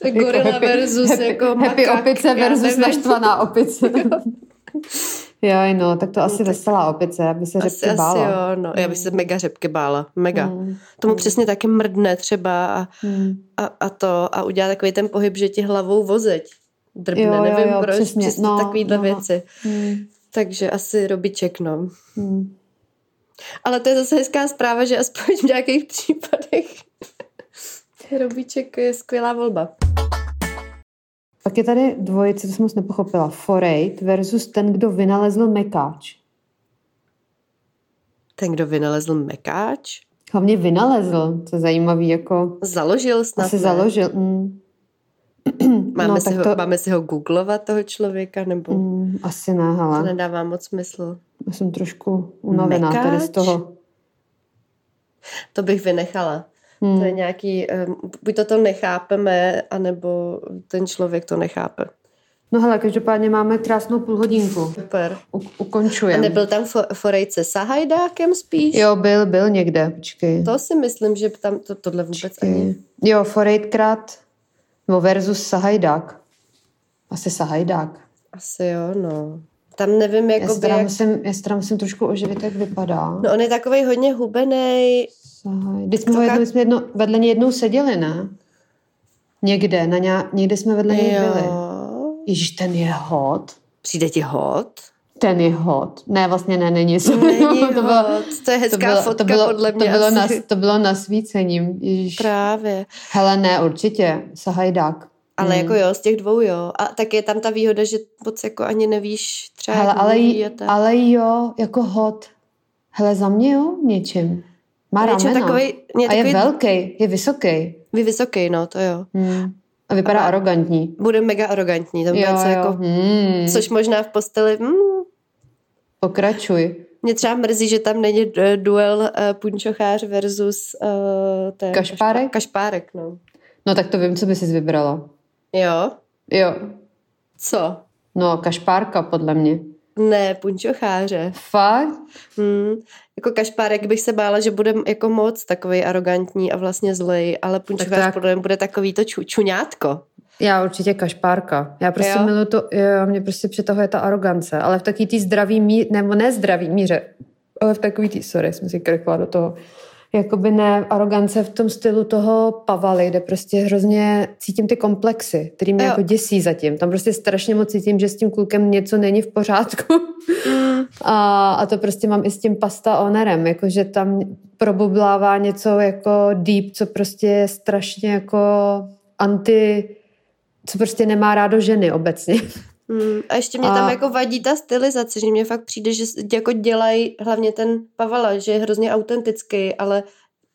[SPEAKER 1] Jako
[SPEAKER 2] Gorila
[SPEAKER 1] happy-
[SPEAKER 2] versus
[SPEAKER 1] happy,
[SPEAKER 2] jako
[SPEAKER 1] happy
[SPEAKER 2] makák,
[SPEAKER 1] opice versus naštvaná opice. Joj, no, tak to asi veselá opice, aby se
[SPEAKER 2] Asi,
[SPEAKER 1] řepky
[SPEAKER 2] asi
[SPEAKER 1] bála.
[SPEAKER 2] jo, no. Já bych se mega řepky bála. Mega.
[SPEAKER 1] Hmm.
[SPEAKER 2] Tomu přesně taky mrdne třeba a,
[SPEAKER 1] Hmm.
[SPEAKER 2] a, a to a udělá takový ten pohyb, že ti hlavou vozeď drbne,
[SPEAKER 1] Jo, jo,
[SPEAKER 2] nevím
[SPEAKER 1] jo,
[SPEAKER 2] proč,
[SPEAKER 1] přesně.
[SPEAKER 2] přesně
[SPEAKER 1] No,
[SPEAKER 2] takovýhle
[SPEAKER 1] no, no.
[SPEAKER 2] věci.
[SPEAKER 1] Hmm.
[SPEAKER 2] Takže asi robiček, no.
[SPEAKER 1] Hmm.
[SPEAKER 2] Ale to je zase hezká zpráva, že aspoň v nějakých případech robiček je skvělá volba.
[SPEAKER 1] Pak je tady dvojice, to jsem moc nepochopila. Forejt versus ten, kdo vynalezl mekáč.
[SPEAKER 2] Ten, kdo vynalezl mekáč,
[SPEAKER 1] Hlavně vynalezl, to je zajímavý, jako
[SPEAKER 2] založil snad,
[SPEAKER 1] asi
[SPEAKER 2] ne?
[SPEAKER 1] založil. Mm.
[SPEAKER 2] Máme,
[SPEAKER 1] no,
[SPEAKER 2] si ho,
[SPEAKER 1] to,
[SPEAKER 2] máme si ho googlovat, toho člověka, nebo
[SPEAKER 1] mm, asi ne,
[SPEAKER 2] to
[SPEAKER 1] hele.
[SPEAKER 2] nedává moc smysl.
[SPEAKER 1] Já jsem trošku unavená tady z
[SPEAKER 2] Mekáč?
[SPEAKER 1] toho.
[SPEAKER 2] To bych vynechala.
[SPEAKER 1] Hmm.
[SPEAKER 2] To je nějaký, um, buď to to nechápeme, anebo ten člověk to nechápe.
[SPEAKER 1] No hele, každopádně máme krásnou půlhodinku.
[SPEAKER 2] Super.
[SPEAKER 1] U,
[SPEAKER 2] A
[SPEAKER 1] ukončujeme.
[SPEAKER 2] nebyl tam fo- Forejce Sahajdákem spíš?
[SPEAKER 1] Jo, byl, byl někde, počkej.
[SPEAKER 2] To si myslím, že tam to, tohle vůbec
[SPEAKER 1] počkej.
[SPEAKER 2] ani...
[SPEAKER 1] Jo, Forejtkrát, nebo versus Sahajdák. Asi Sahajdák.
[SPEAKER 2] Asi jo, no. Tam nevím,
[SPEAKER 1] Já si
[SPEAKER 2] jakoby,
[SPEAKER 1] teda
[SPEAKER 2] jak...
[SPEAKER 1] musím, já teda musím trošku oživit, jak vypadá.
[SPEAKER 2] No on je takovej hodně hubenej.
[SPEAKER 1] Když jsme, jednou, jsme jedno, vedle něj jednou seděli, ne? Někde, na nějak, někde jsme vedle něj byli. Ježíš, ten je hot.
[SPEAKER 2] Přijde ti hot?
[SPEAKER 1] Ten je hot. Ne, vlastně ne, není.
[SPEAKER 2] Není
[SPEAKER 1] to, bylo,
[SPEAKER 2] hot. To je hezká
[SPEAKER 1] to bylo,
[SPEAKER 2] fotka
[SPEAKER 1] to bylo,
[SPEAKER 2] podle mě
[SPEAKER 1] to bylo,
[SPEAKER 2] asi.
[SPEAKER 1] na, to bylo nasvícením. Ježíš.
[SPEAKER 2] Právě.
[SPEAKER 1] Hele, ne, určitě. Sahajdák.
[SPEAKER 2] Ale
[SPEAKER 1] Hmm.
[SPEAKER 2] jako jo, z těch dvou jo. A tak je tam ta výhoda, že moc jako ani nevíš třeba,
[SPEAKER 1] Hele, ale, ale jo, jako hot. Hele, za mě jo, něčím. Má
[SPEAKER 2] Něčem
[SPEAKER 1] ramena.
[SPEAKER 2] takovej, mě
[SPEAKER 1] a je
[SPEAKER 2] takový
[SPEAKER 1] velký, je vysoký.
[SPEAKER 2] vy vysoký, no, to jo.
[SPEAKER 1] Hmm. A vypadá
[SPEAKER 2] A-
[SPEAKER 1] arrogantní.
[SPEAKER 2] Bude mega arrogantní, to bude
[SPEAKER 1] Jo, jo.
[SPEAKER 2] jako,
[SPEAKER 1] Hmm.
[SPEAKER 2] což možná v posteli, mm,
[SPEAKER 1] Pokračuj.
[SPEAKER 2] mě třeba mrzí, že tam není duel uh, punčochář versus uh, ten
[SPEAKER 1] Kašpárek?
[SPEAKER 2] Kašpárek, no.
[SPEAKER 1] No tak to vím, co by si vybrala.
[SPEAKER 2] Jo?
[SPEAKER 1] Jo.
[SPEAKER 2] Co?
[SPEAKER 1] No, kašpárka podle mě.
[SPEAKER 2] Ne, punčocháře.
[SPEAKER 1] Fakt?
[SPEAKER 2] Hmm. Jako kašpárek bych se bála, že bude jako moc takový arrogantní a vlastně zlej, ale punčochář
[SPEAKER 1] jak-
[SPEAKER 2] podle mě bude takový to ču, čuňátko.
[SPEAKER 1] Já určitě kašpárka. Já prostě
[SPEAKER 2] Jo?
[SPEAKER 1] miluji to, jo, mě prostě přitahuje ta arogance, ale v takový tý zdravý míře, nebo ne zdravý míře, ale v takový tý, sorry, jsem si krkla do toho, jakoby ne arogance v tom stylu toho Pavaly, kde prostě hrozně cítím ty komplexy, který mě
[SPEAKER 2] Jo.
[SPEAKER 1] jako děsí zatím. Tam prostě strašně moc cítím, že s tím klukem něco není v pořádku. A, a to prostě mám i s tím pasta onerem, jakože tam probublává něco jako deep, co prostě je strašně jako anti, co prostě nemá rádo ženy obecně.
[SPEAKER 2] Hmm. A ještě mě
[SPEAKER 1] A-
[SPEAKER 2] tam jako vadí ta stylizace, že mně fakt přijde, že jako dělají hlavně ten Pavala, že je hrozně autentický, ale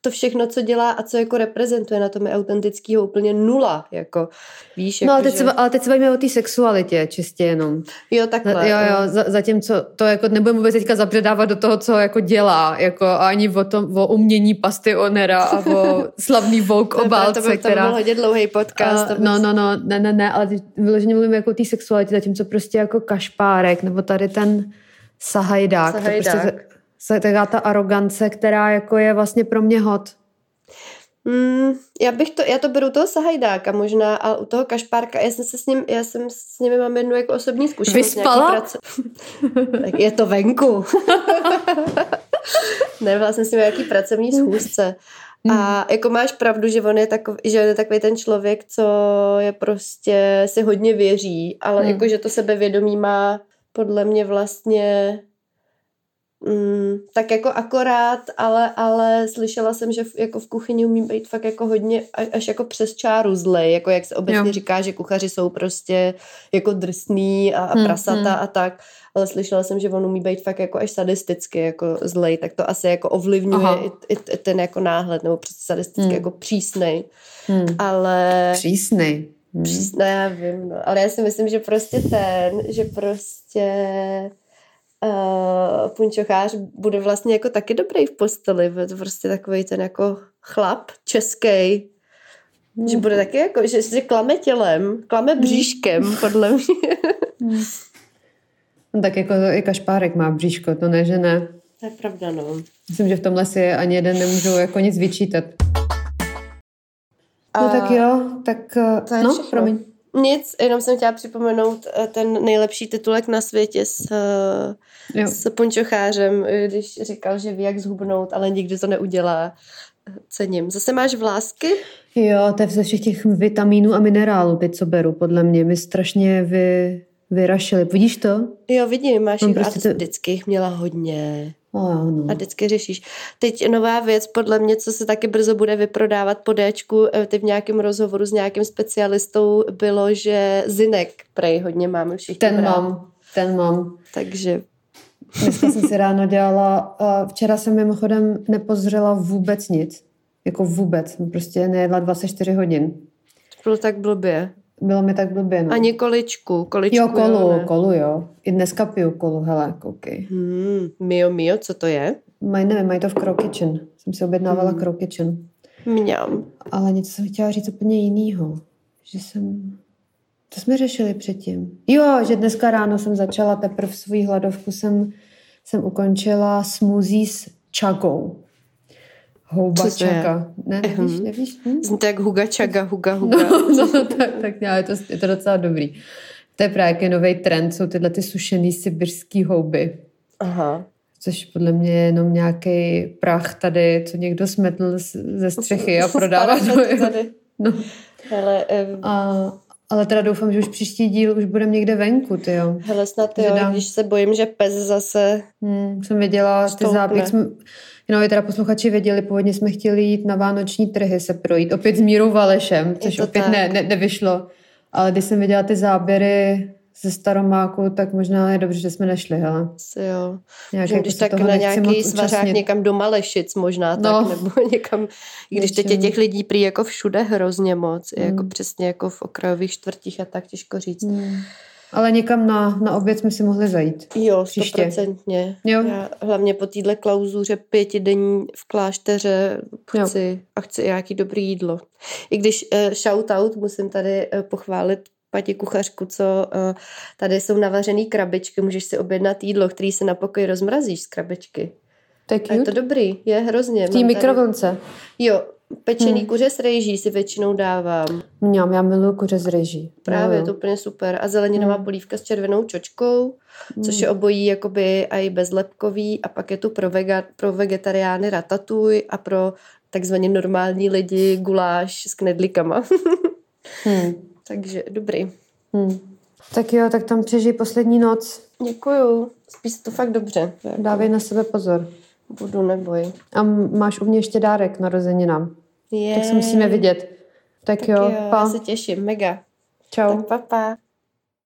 [SPEAKER 2] to všechno, co dělá a co jako reprezentuje na tom je autentického úplně nula, jako víš,
[SPEAKER 1] No
[SPEAKER 2] jako,
[SPEAKER 1] ale teď,
[SPEAKER 2] že...
[SPEAKER 1] se, ale teď se bavíme o té sexualitě čistě jenom.
[SPEAKER 2] Jo, takhle.
[SPEAKER 1] Jo, jo, za, zatímco to jako nebudeme vůbec teďka zabředávat do toho, co jako dělá, jako a ani o, tom, o umění pasty Onera a o slavný Vogue
[SPEAKER 2] To,
[SPEAKER 1] obálce,
[SPEAKER 2] to, by, to by
[SPEAKER 1] která...
[SPEAKER 2] byl hodně dlouhý podcast.
[SPEAKER 1] A,
[SPEAKER 2] to
[SPEAKER 1] no, no, no, ne, ne, ne, ale vyloženě mluvím jako o té sexualitě, zatímco prostě jako kašpárek, nebo tady ten sahajdák.
[SPEAKER 2] Sahajdák.
[SPEAKER 1] To prostě taková ta arogance, která jako je vlastně pro mě hot.
[SPEAKER 2] Mm, já bych to, já to beru toho Sahajdáka možná a u toho Kašpárka, já jsem se s ním, já jsem s nimi mám jednu jako osobní zkušenost.
[SPEAKER 1] Vyspala?
[SPEAKER 2] Prace... tak je to venku. ne, jsem s ním nějaký pracovní schůzce. A jako máš pravdu, že on je takový, že on je takový ten člověk, co je prostě, si hodně věří, ale
[SPEAKER 1] Hmm.
[SPEAKER 2] jako, že to sebevědomí má podle mě vlastně Mm, tak jako akorát, ale, ale slyšela jsem, že v, jako v kuchyni umí být fakt jako hodně až jako přes čáru zlej, jako jak se obecně
[SPEAKER 1] Jo.
[SPEAKER 2] říká, že kuchaři jsou prostě jako drsný a, a
[SPEAKER 1] Hmm,
[SPEAKER 2] prasata
[SPEAKER 1] hmm.
[SPEAKER 2] a tak, ale slyšela jsem, že on umí být fakt jako až sadisticky jako zlej, tak to asi jako ovlivňuje
[SPEAKER 1] Aha.
[SPEAKER 2] i, i, i ten jako náhled, nebo prostě sadisticky
[SPEAKER 1] Hmm.
[SPEAKER 2] jako přísnej,
[SPEAKER 1] Hmm.
[SPEAKER 2] ale...
[SPEAKER 1] Přísnej. Hmm.
[SPEAKER 2] Přís- No já vím, no. ale já si myslím, že prostě ten, že prostě uh, punčochář bude vlastně jako taky dobrý v posteli, bude to prostě takový ten jako chlap český, že bude taky jako, že se klame tělem, klame bříškem, podle mě.
[SPEAKER 1] No, tak jako i kašpárek má bříško, to ne, že ne.
[SPEAKER 2] to je pravda, no.
[SPEAKER 1] Myslím, že v tomhle si ani jeden nemůžou jako nic vyčítat. No
[SPEAKER 2] A-
[SPEAKER 1] tak jo, tak
[SPEAKER 2] To je
[SPEAKER 1] no,
[SPEAKER 2] všechno.
[SPEAKER 1] promiň.
[SPEAKER 2] Nic, jenom jsem chtěla připomenout eh, ten nejlepší titulek na světě s, eh,
[SPEAKER 1] Jo.
[SPEAKER 2] s punčochářem, když říkal, že ví, jak zhubnout, ale nikdy to neudělá. Cením. Zase máš vlásky?
[SPEAKER 1] jo, to je ze všech těch vitamínů a minerálů, teď co beru, podle mě. Mi strašně vy, vyrašili. Vidíš to?
[SPEAKER 2] Jo, vidím, máš
[SPEAKER 1] No,
[SPEAKER 2] jich,
[SPEAKER 1] prostě
[SPEAKER 2] to vždycky jich měla hodně.
[SPEAKER 1] O, ano.
[SPEAKER 2] A vždycky řešíš. Teď nová věc, podle mě, co se taky brzo bude vyprodávat po Dčku, eh, ty v nějakém rozhovoru s nějakým specialistou bylo, že zinek prej hodně máme všichni
[SPEAKER 1] Ten mám, ten mám.
[SPEAKER 2] Takže
[SPEAKER 1] Dneska jsem si ráno dělala, včera jsem mimochodem nepozřela vůbec nic. Jako vůbec. Prostě nejedla 24 hodin.
[SPEAKER 2] bylo tak blbě.
[SPEAKER 1] Bylo mi tak blbě, no.
[SPEAKER 2] Ani količku. količku
[SPEAKER 1] Jo, kolu,
[SPEAKER 2] ne.
[SPEAKER 1] kolu, jo. I dneska piju kolu, hele, koukej.
[SPEAKER 2] Hmm, mio, mio, co to je?
[SPEAKER 1] Mají, nevím, mají to v Crow Kitchen. Jsem si objednávala
[SPEAKER 2] Hmm.
[SPEAKER 1] Crow Kitchen.
[SPEAKER 2] Mňam.
[SPEAKER 1] Ale něco jsem chtěla říct úplně jinýho. Že jsem... To jsme řešili předtím. Jo, že dneska ráno jsem začala teprve svou hladovku, jsem, jsem ukončila smoothie s čagou. Houba
[SPEAKER 2] Co
[SPEAKER 1] čaga. Ne, nevíš,
[SPEAKER 2] Mhm.
[SPEAKER 1] nevíš? Hm?
[SPEAKER 2] Zní jak huga čaga, huga, huga.
[SPEAKER 1] No, no tak, tak já, je, to, je to docela dobrý. To je právě jaký nový trend, jsou tyhle ty sušený sibirský houby.
[SPEAKER 2] Aha.
[SPEAKER 1] Což podle mě je jenom nějaký prach tady, co někdo smetl ze střechy a prodává to.
[SPEAKER 2] tady.
[SPEAKER 1] No.
[SPEAKER 2] Hele, eh,
[SPEAKER 1] A, ale teda doufám, že už příští díl už budeme někde venku, ty jo.
[SPEAKER 2] hele snad jo,
[SPEAKER 1] dám-
[SPEAKER 2] když se bojím, že pes zase...
[SPEAKER 1] Hmm, jsem věděla, ty jsme, no, i teda posluchači věděli, původně jsme chtěli jít na vánoční trhy se projít, opět s Mírou Valešem, což opět
[SPEAKER 2] tak.
[SPEAKER 1] ne, ne, nevyšlo. Ale když jsem viděla ty záběry ze Staromáku, tak možná je dobře, že jsme nešli, hele.
[SPEAKER 2] Jo.
[SPEAKER 1] Nějak
[SPEAKER 2] Že
[SPEAKER 1] jako
[SPEAKER 2] když tak na nějaký svařák někam do Malešic možná tak,
[SPEAKER 1] No.
[SPEAKER 2] nebo někam, když teď je těch lidí prý jako všude hrozně moc,
[SPEAKER 1] Mm.
[SPEAKER 2] jako přesně jako v okrajových čtvrtích a tak těžko říct.
[SPEAKER 1] Hmm. Ale někam na, na oběd jsme si mohli zajít.
[SPEAKER 2] Jo, stoprocentně.
[SPEAKER 1] Jo.
[SPEAKER 2] Já hlavně po téhle klauzuře pětidenní v klášteře
[SPEAKER 1] Jo.
[SPEAKER 2] chci a chci nějaký dobrý jídlo. I když uh, shoutout musím tady uh, pochválit Pati kuchařku, co uh, tady jsou navařený krabičky, můžeš si objednat jídlo, který se na pokoji rozmrazíš z krabičky.
[SPEAKER 1] To je
[SPEAKER 2] to dobrý, je hrozně.
[SPEAKER 1] V té mikrovlnce.
[SPEAKER 2] Jo, pečený
[SPEAKER 1] Hmm.
[SPEAKER 2] kuře s rejží si většinou dávám.
[SPEAKER 1] Mňam, já miluju kuře z rejží.
[SPEAKER 2] Právě,
[SPEAKER 1] Miluju.
[SPEAKER 2] to úplně super. A zeleninová
[SPEAKER 1] Hmm.
[SPEAKER 2] polívka s červenou čočkou, což je obojí jakoby i bezlepkový a pak je tu pro, vega, pro vegetariány ratatuj a pro takzvaně normální lidi guláš s knedlíkama.
[SPEAKER 1] Hmm.
[SPEAKER 2] Takže dobrý.
[SPEAKER 1] Hmm. Tak jo, tak tam přežij poslední noc.
[SPEAKER 2] Děkuju. Spíš to fakt dobře.
[SPEAKER 1] Dávej na sebe pozor.
[SPEAKER 2] Budu neboj.
[SPEAKER 1] A máš u mě ještě dárek narozeninám.
[SPEAKER 2] Je.
[SPEAKER 1] Tak se musíme vidět. Tak,
[SPEAKER 2] Tak
[SPEAKER 1] jo,
[SPEAKER 2] jo,
[SPEAKER 1] pa.
[SPEAKER 2] já se těším, mega.
[SPEAKER 1] Čau.
[SPEAKER 2] Tak pa, pa.